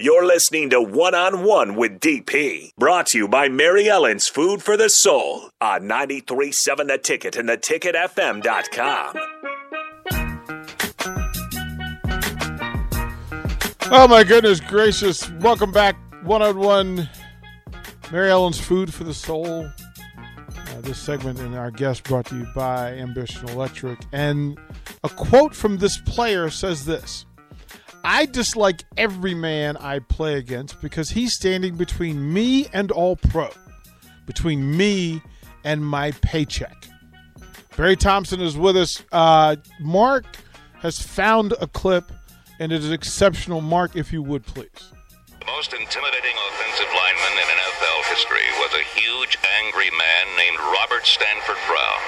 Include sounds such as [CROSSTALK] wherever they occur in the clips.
You're listening to One on One with DP, brought to you by Mary Ellen's Food for the Soul on 937 The Ticket and theticketfm.com. Oh my goodness gracious! Welcome back, one on one. Mary Ellen's Food for the Soul. Uh, this segment and our guest brought to you by Ambition Electric. And a quote from this player says this I dislike every man I play against because he's standing between me and all pro, between me and my paycheck. Barry Thompson is with us. Uh, Mark has found a clip, and it is exceptional. Mark, if you would please. Most intimidating offensive lineman in NFL history was a huge, angry man named Robert Stanford Brown.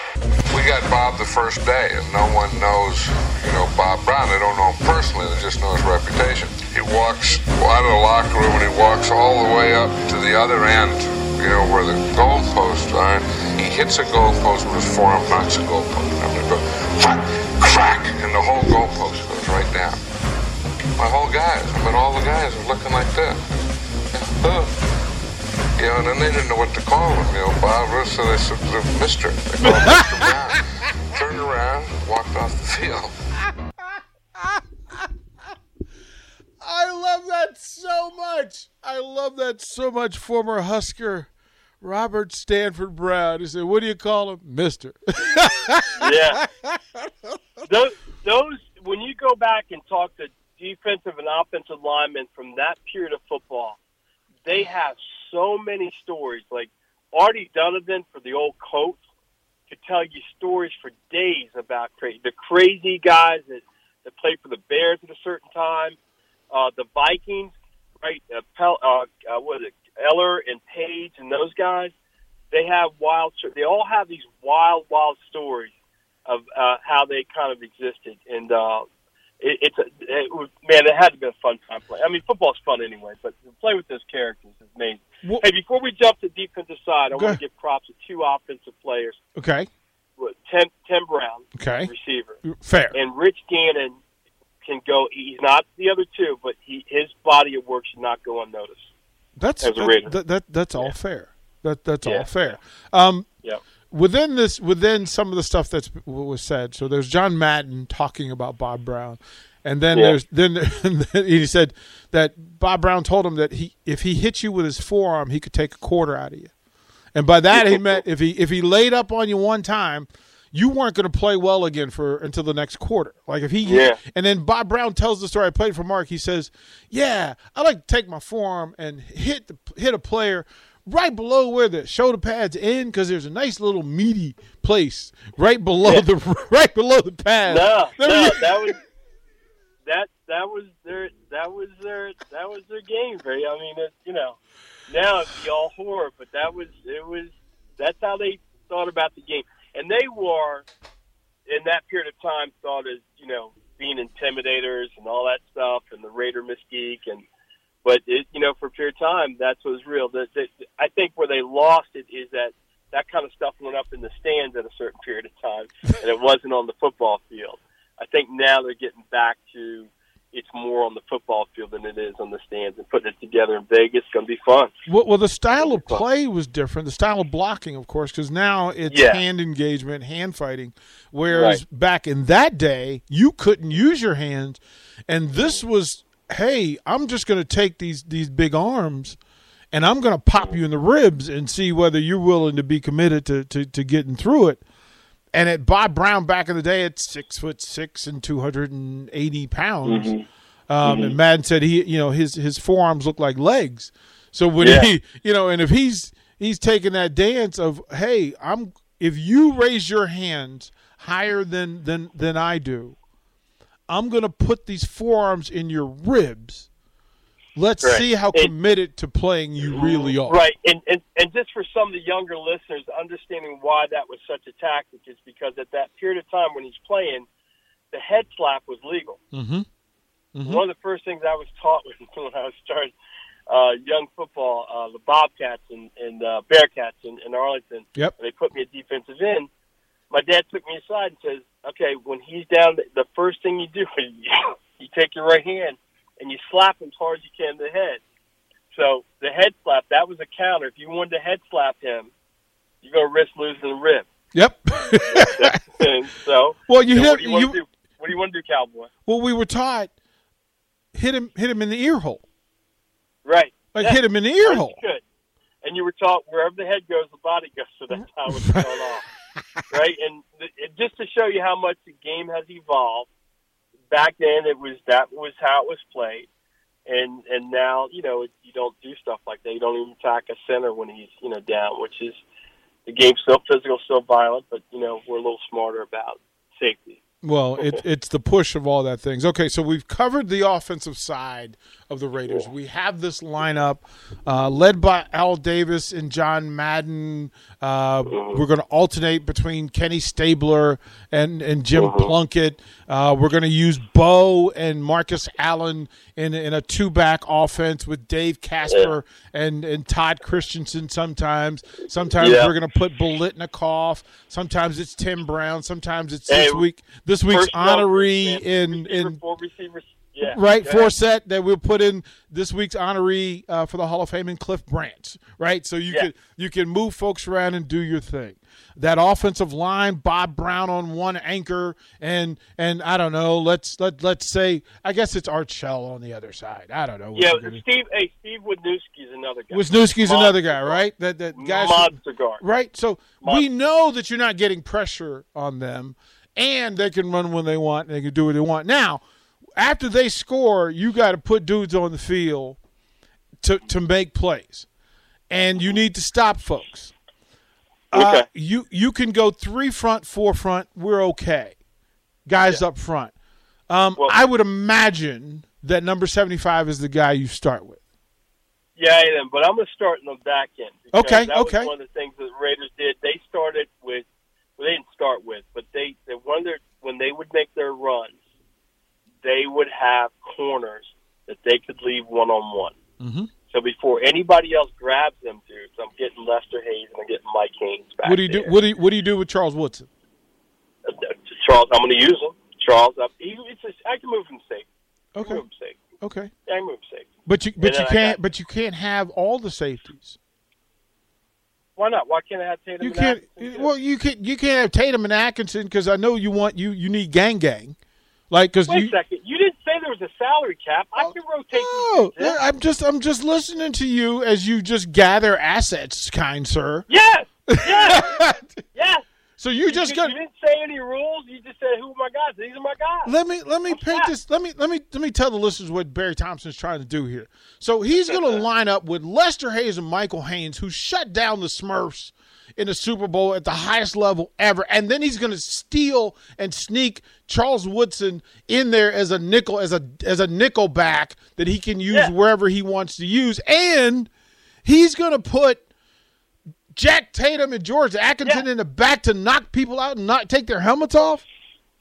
We got Bob the first day, and no one knows, you know, Bob Brown. They don't know him personally, they just know his reputation. He walks out of the locker room and he walks all the way up to the other end, you know, where the goalposts are. He hits a goalpost with his forearm, knocks a goalpost. I mean, it goes crack, crack, and the whole goalpost goes right down. My whole guys, I mean, all the guys are looking like this. Ugh. You know, and then they didn't know what to call him. You know, Bob Russo, they said, Mister. They called him Mr. Brown. [LAUGHS] Turned around, walked off the field. I love that so much. I love that so much. Former Husker Robert Stanford Brown. He said, "What do you call him, Mister?" yeah. [LAUGHS] Those, those, when you go back and talk to defensive and offensive linemen from that period of football, they have so many stories. Like Artie Donovan for the old Colts could tell you stories for days about crazy, the crazy guys that that played for the Bears at a certain time, uh, the Vikings, right? Uh, Pel, uh, uh, what is it? Eller and Page and those guys. They have wild. They all have these wild, wild stories of uh, how they kind of existed, and uh, it, it's a it was, man. It had to be a fun time playing. I mean, football's fun anyway, but to play with those characters is amazing. Well- hey, before we jump to defensive side, I want to give props to two offensive players. okay, With Tim Tim Brown, Okay. receiver, fair. and Rich Gannon can go. He's not the other two, but he his body of work should not go unnoticed. That's that, that, that- that's all fair. That that's all fair. Um, Yeah. Within this, within some of the stuff that's w- was said. So there's John Madden talking about Bob Brown, and then Yeah. there's then, [LAUGHS] then he said that Bob Brown told him that he if he hit you with his forearm, he could take a quarter out of you. And by that he meant if he if he laid up on you one time, you weren't going to play well again for until the next quarter. Like if he Yeah. and then Bob Brown tells the story. I played for Mark. He says, "Yeah, I like to take my forearm and hit the, hit a player right below where the shoulder pads end because there's a nice little meaty place right below the [LAUGHS] right below the pad." No, There no, you- that [LAUGHS] was that that was their that was their that was their game. Very, I mean, it, you know, now it'd be all horror, but that was it was that's how they thought about the game, and they were in that period of time thought as you know being intimidators and all that stuff, and the Raider mystique, and but it, you know for a period of time that's what was real. That, that I think where they lost it is that that kind of stuff went up in the stands at a certain period of time, and it wasn't on the football field. I think now they're getting back to it's more on the football field than it is on the stands, and putting it together in Vegas going to be fun. Well, well, the style of play was different. The style of blocking, of course, because now it's Yeah. hand engagement, hand fighting. Whereas back in that day, you couldn't use your hands, and this was, hey, I'm just going to take these these big arms, and I'm going to pop you in the ribs and see whether you're willing to be committed to to, to getting through it. And at Bob Brown back in the day, at six foot six and two hundred and eighty pounds. Um, And Madden said he, you know, his his forearms look like legs. So when Yeah. he, you know, and if he's he's taking that dance of, hey, I'm if you raise your hands higher than than than I do, I'm gonna put these forearms in your ribs, Let's Right. see how And- committed to playing you really are. Right, and, and and just for some of the younger listeners, understanding why that was such a tactic is because at that period of time when he's playing, the head slap was legal. Mm-hmm. Mhm. One of the first things I was taught [LAUGHS] when, when I was starting uh, young football, uh, the Bobcats and, and uh, Bearcats in, in Arlington, Yep. they put me at defensive end. My dad took me aside and says, "Okay, when he's down, the first thing you do is you, [LAUGHS] you take your right hand and you slap him as hard as you can in the head." So the head slap that was a counter. If you wanted to head slap him, you're gonna risk losing the rib. Yep. [LAUGHS] and so, well, you hit what do you want you. to do? What do you want to do, cowboy? Well, we were taught hit him hit him in the ear hole. Right. Like Yeah. hit him in the ear hole. Good. And you were taught wherever the head goes, the body goes. So that's [LAUGHS] how it's going off. Right. And th- just to show you how much the game has evolved. Back then, it was that was how it was played, and and now you know you don't do stuff like that. You don't even attack a center when he's you know down, which is the game's still physical, still violent, but you know we're a little smarter about safety. Well, it, it's the push of all that things. Okay, so we've covered the offensive side of the Raiders. We have this lineup uh, led by Al Davis and John Madden. Uh, we're going to alternate between Kenny Stabler and, and Jim Plunkett. Uh, we're going to use Bo and Marcus Allen in, in a two back offense with Dave Casper and, and Todd Christensen sometimes. Sometimes Yeah. we're going to put Biletnikoff. Sometimes it's Tim Brown. Sometimes it's Hey, this week. This week's Personnel honoree in in four receivers. Yeah. right four set that we'll put in this week's honoree uh, for the Hall of Fame in Cliff Branch. Right, so you Yeah. can you can move folks around and do your thing. That offensive line, Bob Brown on one anchor, and and I don't know. Let's let let's say I guess it's Art Shell on the other side. I don't know. Yeah, Steve. Hey, Steve Wisniewski is another guy. Wisniewski's Monster another guy, right? That that Monster guard. Right. So we know that you're not getting pressure on them, and they can run when they want, they can do what they want. Now, after they score, you got to put dudes on the field to to make plays, and you need to stop folks. Uh, Okay. you you can go three front, four front. We're okay. Guys up front. Um, Well- I would imagine that number seventy five is the guy you start with. Yeah, I am, but I'm going to start in the back end. Okay, that okay. Was one of the things that the Raiders did. They started with, well, they didn't start with, but they, they their, when they would make their runs, they would have corners that they could leave one on one. So before anybody else grabs them, dudes, I'm getting Lester Hayes and I'm getting Mike Haynes back. What do you do? What do you, what do you do with Charles Woodson? Uh, Charles, I'm going to use him. Charles, I, he, it's just, I can move him safe. I can Okay, move him safe. okay. I can move him safe. But you but you I can't got- but you can't have all the safeties. Why not? Why can't I have Tatum? You can't. Atkinson. Well, you can you can't have Tatum and Atkinson because I know you want you you need gang gang, like because Wait you. a second. You didn't say there was a salary cap. I can oh, rotate. Oh, these. I'm just I'm just listening to you as you just gather assets, kind sir. Yes. [LAUGHS] Yes. yes. So you just you, got. you didn't say any rules. You just said, "Who are my guys? These are my guys." Let me let me I'm paint this. Let me let me let me tell the listeners what Barry Thompson's trying to do here. So he's going [LAUGHS] to line up with Lester Hayes and Michael Haynes, who shut down the Smurfs in the Super Bowl at the highest level ever, and then he's going to steal and sneak Charles Woodson in there as a nickel as a as a nickel back that he can use Yeah. wherever he wants to use, and he's going to put. Jack Tatum and George Atkinson Yeah. in the back to knock people out and not take their helmets off.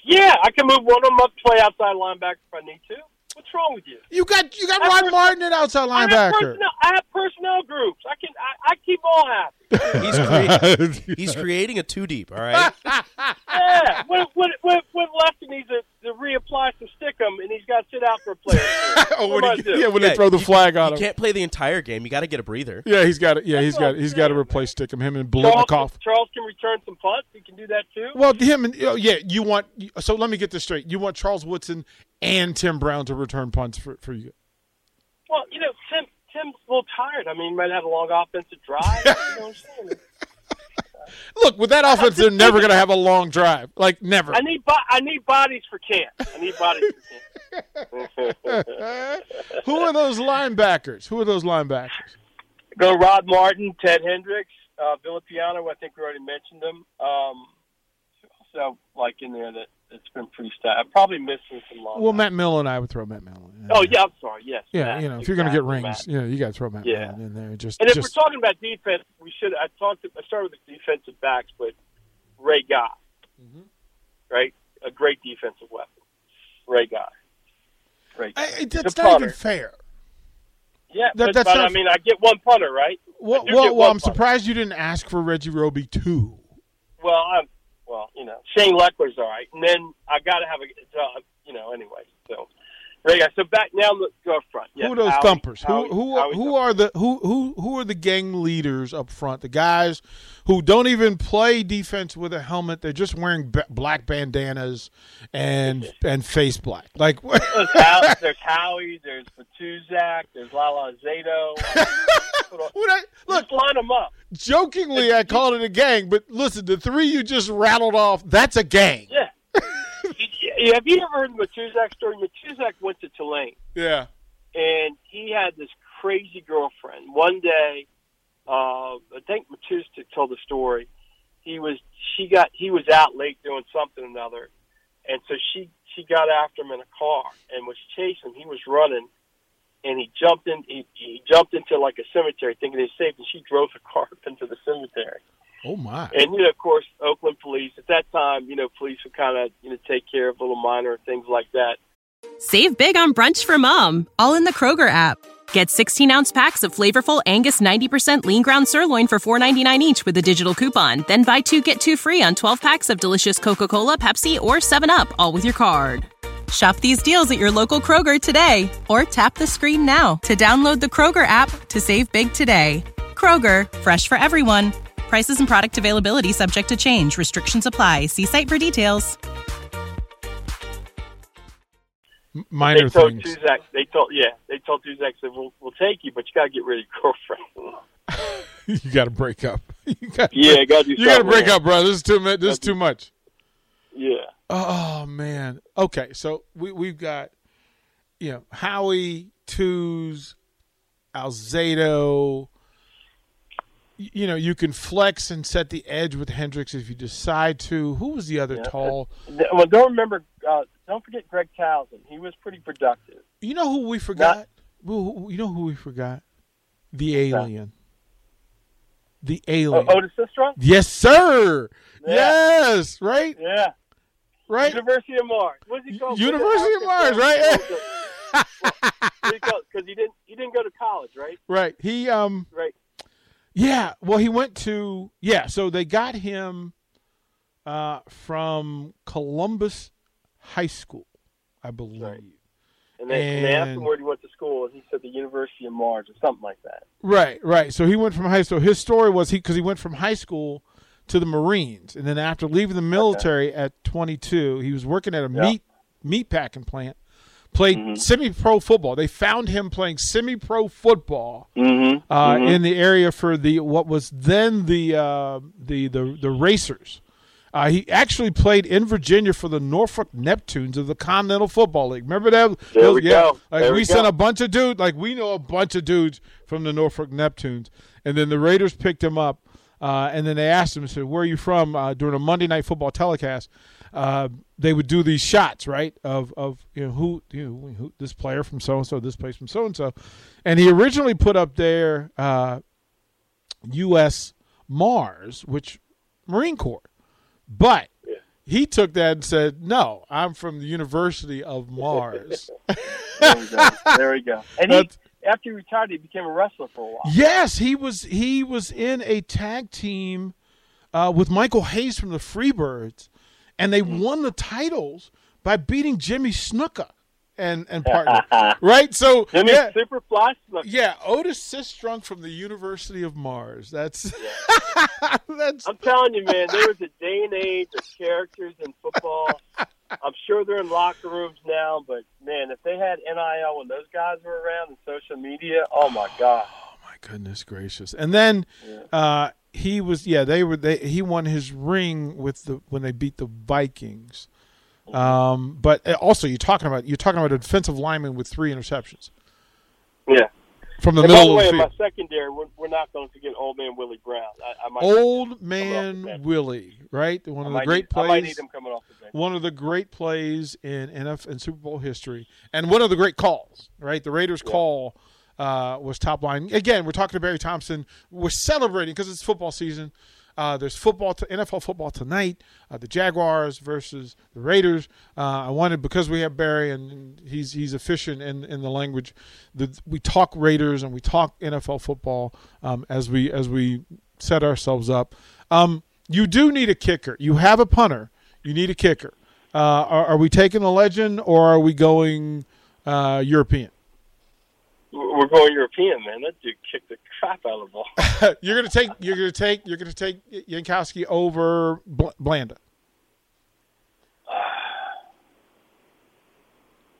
Yeah, I can move one of them up, to play outside linebacker if I need to. What's wrong with you? You got you got I Rod pers- Martin at outside I have, linebacker. personnel, I have personnel groups. I can. I, I keep all happy. [LAUGHS] He's, crea- he's creating a two deep. All right. [LAUGHS] yeah. When when when, when Lefty needs to, to reapply some stickum and he's got to sit out for a play. [LAUGHS] oh, what when do I he, do? yeah, when Yeah, they throw the you- flag on You him. You can't play the entire game. You got to get a breather. Yeah, he's got it. Yeah, he's That's got he's got to replace Stickum. Him and Charles, Biletnikoff. Charles can return some punts. He can do that too. Well, him and oh, yeah, you want. So let me get this straight. You want Charles Woodson and Tim Brown to return punts for for you. Well, you know, Tim Tim's a little tired. I mean, he might have a long offensive drive. [LAUGHS] you know what I'm saying? Look, with that offense, they're never going to have a long drive. Like never. I need bo- I need bodies for camp. I need bodies for camp. [LAUGHS] Who are those linebackers? Who are those linebackers? Go Rod Martin, Ted Hendricks, uh, Villapiano. I think we already mentioned them. Um, so like in there that it's been pretty stout. I'm probably missing some long. Well, Matt Millen, I would throw Matt Millen. Oh yeah, I'm sorry. Yes. Yeah, Matt, you know, if you're going to get rings, Matt. you know, you got to throw Matt Yeah. Millen in there. Just, And if just we're talking about defense, we should. I talked. I started with the defensive backs, but Ray Guy, Mm-hmm. right? A great defensive weapon. Ray Guy. Ray Guy. I, I- that's not even fair. Yeah, that- but, that's but not- I mean, I get one punter, right? Well, well, well I'm punter. surprised you didn't ask for Reggie Roby too. Well, I'm. Well, you know, Shane Lechler's all right, and then I got to have a. Uh, you know, anyway. So, Ray Guy. So back now, let's go up front. Yes, who are those Howie- thumpers? Howie- who who Howie who are the who who who are the gang leaders up front? The guys who don't even play defense with a helmet; they're just wearing b- black bandanas and [LAUGHS] and face black. Like what? [LAUGHS] There's, Howie, there's Howie, there's there's Lyle Alzado. [LAUGHS] I, look, Just line them up. jokingly, I called it a gang, but listen, the three you just rattled off—that's a gang. Yeah. Yeah, Have you ever heard the Matuszak story? Matuszak went to Tulane, Yeah. and he had this crazy girlfriend. One day, uh, I think Matuszak told the story. He was she got he was out late doing something or another, and so she she got after him in a car and was chasing. him. He was running, and he jumped in. He, he jumped into like a cemetery, thinking he's safe, and she drove the [LAUGHS] car up into the cemetery. Oh my. And you know, of course, police at that time, you know, police would kind of you know take care of little minor things like that. Save big on brunch for mom, all in the Kroger app. Get 16 ounce packs of flavorful Angus 90% lean ground sirloin for $4.99 each with a digital coupon. Then buy two get two free on 12 packs of delicious Coca Cola, Pepsi, or 7UP, all with your card. Shop these deals at your local Kroger today or tap the screen now to download the Kroger app to save big today. Kroger, fresh for everyone. Prices and product availability subject to change. Restrictions apply. See site for details. Minor they told things. Tuzak, they told yeah, they told Tuzak said we'll we'll take you, but you got to get rid of your girlfriend. [LAUGHS] you got to break up. [LAUGHS] You got Yeah, gotta do You got to break up, bro. This is too much. This is too much. yeah, Oh man. Okay, so we we've got you know Howie, Twos, Alzado. You know you can flex and set the edge with Hendricks if you decide to. Who was the other Yeah. tall? well, don't remember. Uh, don't forget Greg Townsend. He was pretty productive. You know who we forgot? Who- You know who we forgot? The alien. The alien. Oh. Otis Sistrunk? Yes, sir. Yeah. Yes, right, Yeah, right. University of Mars. What's he called? University of Mars, right? Because he didn't he didn't go to college, right? right. He um Right. Yeah, well he went to yeah, so they got him uh from Columbus High School, I believe. Right. And they, and they asked him And- where he went to school, and he said the University of Mars or something like that. Right, right. So he went from high school. His story was he because he went from high school to the Marines, and then after leaving the military at 22, he was working at a Yeah. meat meat packing plant. Played semi-pro football. They found him playing semi-pro football Mm-hmm. uh, in the area for the what was then the uh, the the the Racers. Uh, he actually played in Virginia for the Norfolk Neptunes of the Continental Football League. Remember that? There we yeah, go. Like There we we sent a bunch of dudes. Like we know a bunch of dudes from the Norfolk Neptunes, and then the Raiders picked him up. Uh, and then they asked him, said, "Where are you from?" Uh, during a Monday night football telecast, uh, they would do these shots, right? Of of you know who you know who, this player from so and so, this place from so and so, and he originally put up there uh, U.S. Mars, which Marine Corps, but he took that and said, "No, I'm from the University of Mars." [LAUGHS] There we go. There we go. And he, after he retired, he became a wrestler for a while. Yes, he was. He was in a tag team uh, with Michael Hayes from the Freebirds, and they won the titles by beating Jimmy Snuka and and partner. [LAUGHS] right? So Jimmy yeah, Superfly Snuka. yeah, Otis Sistrunk from the University of Mars. That's [LAUGHS] that's I'm telling you, man, there was a day and age of characters in football. I'm sure they're in locker rooms now, but man, if they had NIL when those guys were around and social media, oh my god. Oh my goodness gracious. And then uh, he was yeah they were they he won his ring with the when they beat the Vikings. Um, but also you're talking about you're talking about a defensive lineman with three interceptions Yeah. from the And by the middle way, of in the my secondary, we're, we're not going to forget Old Man Willie Brown. I, I might, Old Coming off the man. Willie, right? One of the great need, plays. need him coming off the bench. One of the great plays in NF and Super Bowl history, and one of the great calls, right? The Raiders' call uh, was top line. Again, we're talking to Barry Thompson. We're celebrating because it's football season. Uh, there's football, to, NFL football tonight. Uh, the Jaguars versus the Raiders. Uh, I wanted because we have Barry and he's he's efficient in, in the language. The, we talk Raiders and we talk NFL football um, as we as we set ourselves up. Um, you do need a kicker. You have a punter. You need a kicker. Uh, are, are we taking the legend or are we going uh, European? We're going European, man. That dude kicked the crap out of the ball. [LAUGHS] you're gonna take. You're gonna take. You're gonna take Janikowski over Bl- Blanda.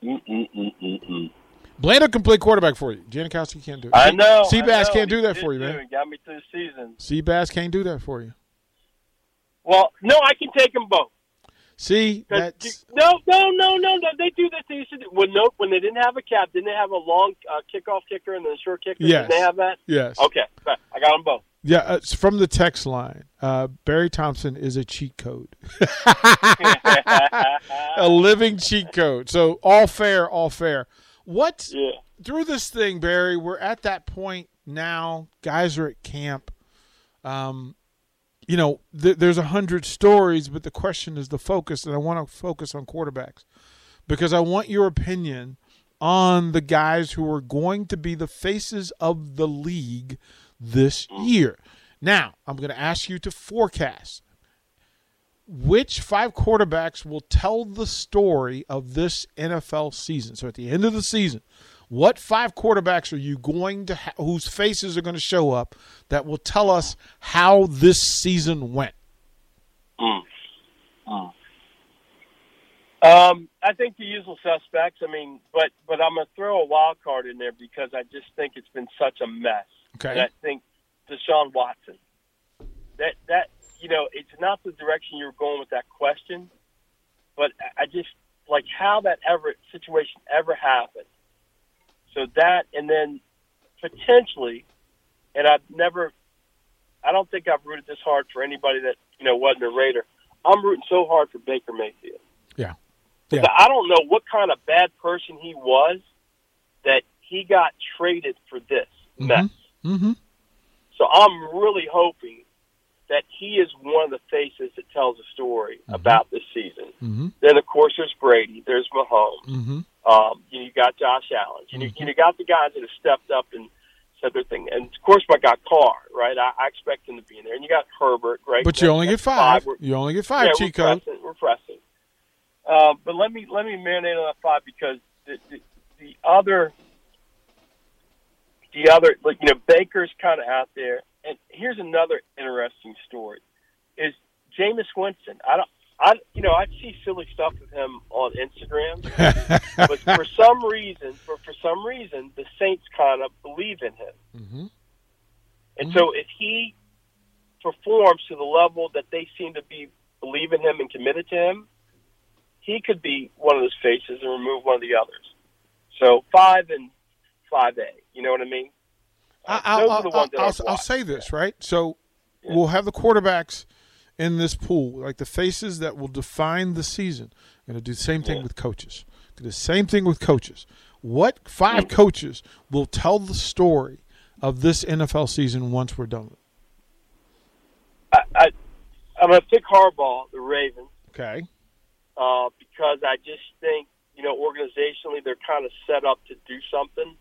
Mm-mm-mm-mm-mm. [SIGHS] Blanda can play quarterback for you. Janikowski can't do it. I know. Seabass can't do that for you, man. Got me through the season. Seabass can't do that for you. Well, no, I can take them both. See, that's no, no, no, no, no. They do this. They used to do, when no, when they didn't have a cap, didn't they have a long uh, kickoff kicker and then a short kicker? Yes. Did they have that? yes. Okay. I got them both. Yeah, uh, it's from the text line. Uh, Barry Thompson is a cheat code, [LAUGHS] a living cheat code. So all fair, all fair. What yeah. through this thing, Barry? We're at that point now. Guys are at camp. Um, you know, th- there's a hundred stories, but the question is the focus, and I want to focus on quarterbacks because I want your opinion on the guys who are going to be the faces of the league this year. Now, I'm going to ask you to forecast which five quarterbacks will tell the story of this NFL season. So at the end of the season, what five quarterbacks are you going to ha- whose faces are going to show up that will tell us how this season went? Um, I think the usual suspects. I mean, but but I'm gonna throw a wild card in there because I just think it's been such a mess. Okay. And I think Deshaun Watson. That that you know, it's not the direction you're going with that question, but I- I just like how that ever situation ever happened. So that, and then potentially, and I've never, I don't think I've rooted this hard for anybody that you know wasn't a Raider. I'm rooting so hard for Baker Mayfield. Yeah. Because I don't know what kind of bad person he was that he got traded for this mess. Mm-hmm. So I'm really hoping that he is one of the faces that tells a story about this season. Mm-hmm. Then, of course, there's Brady, there's Mahomes, Mm-hmm. um, you, know, you got Josh Allen, you, know, you got the guys that have stepped up and said their thing, and of course, my guy Carr, right? I, I expect him to be in there, and you got Herbert, right? But you only get that's five. You only get five, yeah, cheat we're pressing. We're pressing. Uh, but let me let me marinate on that five because the, the, the other the other like you know Baker's kind of out there, and here's another interesting story: is Jameis Winston. I don't. I you know I see silly stuff with him on Instagram, [LAUGHS] but for some reason, for for some reason, the Saints kind of believe in him, Mm-hmm. and so if he performs to the level that they seem to be believe in him and committed to him, he could be one of those faces and remove one of the others. So five and five A. You know what I mean? Uh, I- those I'll, I'll, I'll, I've I'll say this right. So Yeah. we'll have the quarterbacks in this pool, like the faces that will define the season. I'm Going to do the same thing Yeah. with coaches. Do the same thing with coaches. What five coaches will tell the story of this NFL season once we're done with? it? I, I, I'm going to pick Harbaugh, the Ravens, Okay. uh, because I just think you know organizationally they're kind of set up to do something,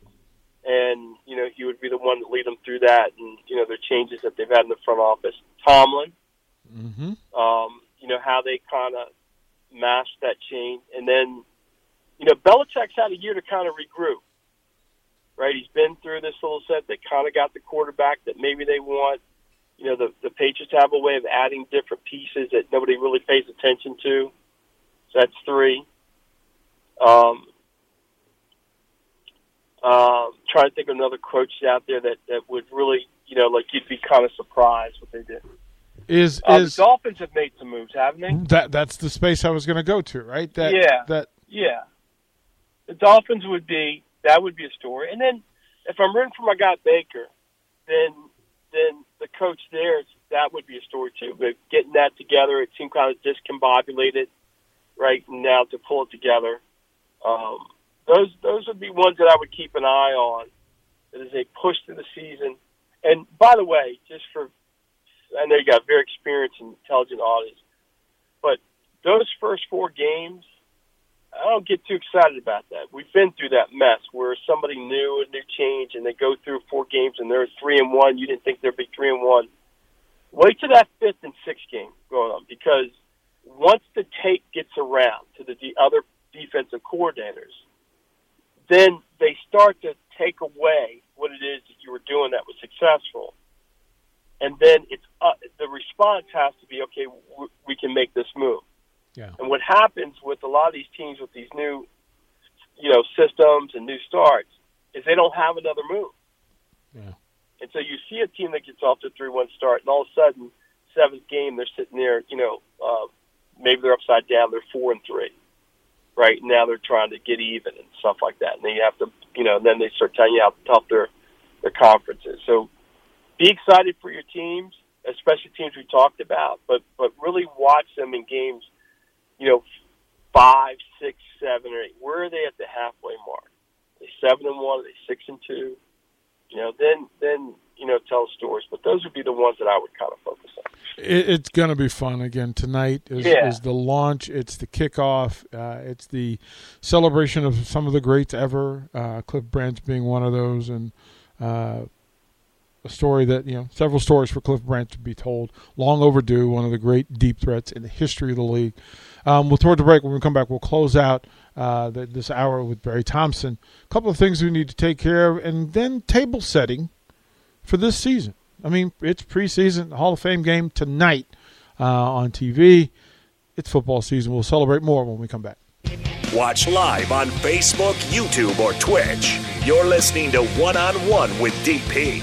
and you know he would be the one to lead them through that, and you know their changes that they've had in the front office. Tomlin, Mm-hmm. um, you know how they kind of masked that change, and then you know Belichick's had a year to kind of regroup. Right, he's been through this little set. They kind of got the quarterback that maybe they want. You know, the the Patriots have a way of adding different pieces that nobody really pays attention to. So that's three. Um, um, trying to think of another coach out there that that would really, you know, like you'd be kind of surprised what they did. Is Uh, the is Dolphins have made some moves, haven't they? that that's the space I was going to go to, right? That Yeah. that Yeah, the Dolphins would be that would be a story, and then if I'm rooting for my guy Baker, then then the coach there that would be a story too. But getting that together, it seemed kind of discombobulated right now to pull it together. Um, those those would be ones that I would keep an eye on as they push through the season. And by the way, just for I know you got very experienced and intelligent audience, but those first four games, I don't get too excited about that. We've been through that mess where somebody new, a new change, and they go through four games and they're three and one. You didn't think there'd be three and one. Wait till that fifth and sixth game going on because once the tape gets around to the other defensive coordinators, then they start to take away what it is that you were doing that was successful, and then it's uh, the response has to be okay. W- we can make this move. Yeah. And what happens with a lot of these teams with these new, you know, systems and new starts is they don't have another move. Yeah. And so you see a team that gets off to a three-one start, and all of a sudden, seventh game, they're sitting there. You know, uh, maybe they're upside down. They're four and three. Right now, they're trying to get even and stuff like that, and then you have to, you know, and then they start telling you how tough their their conference is. So, be excited for your teams, especially teams we talked about, but but really watch them in games. You know, five, six, seven, or eight. Where are they at the halfway mark? Are they seven and one? Are they six and two? you know, then then you know tell stories. But those would be the ones that I would kind of focus on. It, it's going to be fun again tonight. Is, Yeah. is the launch? It's the kickoff. Uh, it's the celebration of some of the greats ever. Uh, Cliff Branch being one of those, and uh, a story that you know several stories for Cliff Branch to be told. Long overdue. One of the great deep threats in the history of the league. Um, we'll toward the break. When we come back, we'll close out uh, the, this hour with Barry Thompson. A couple of things we need to take care of, and then table setting for this season. I mean, it's preseason Hall of Fame game tonight uh, on TV. It's football season. We'll celebrate more when we come back. Watch live on Facebook, YouTube, or Twitch. You're listening to One on One with DP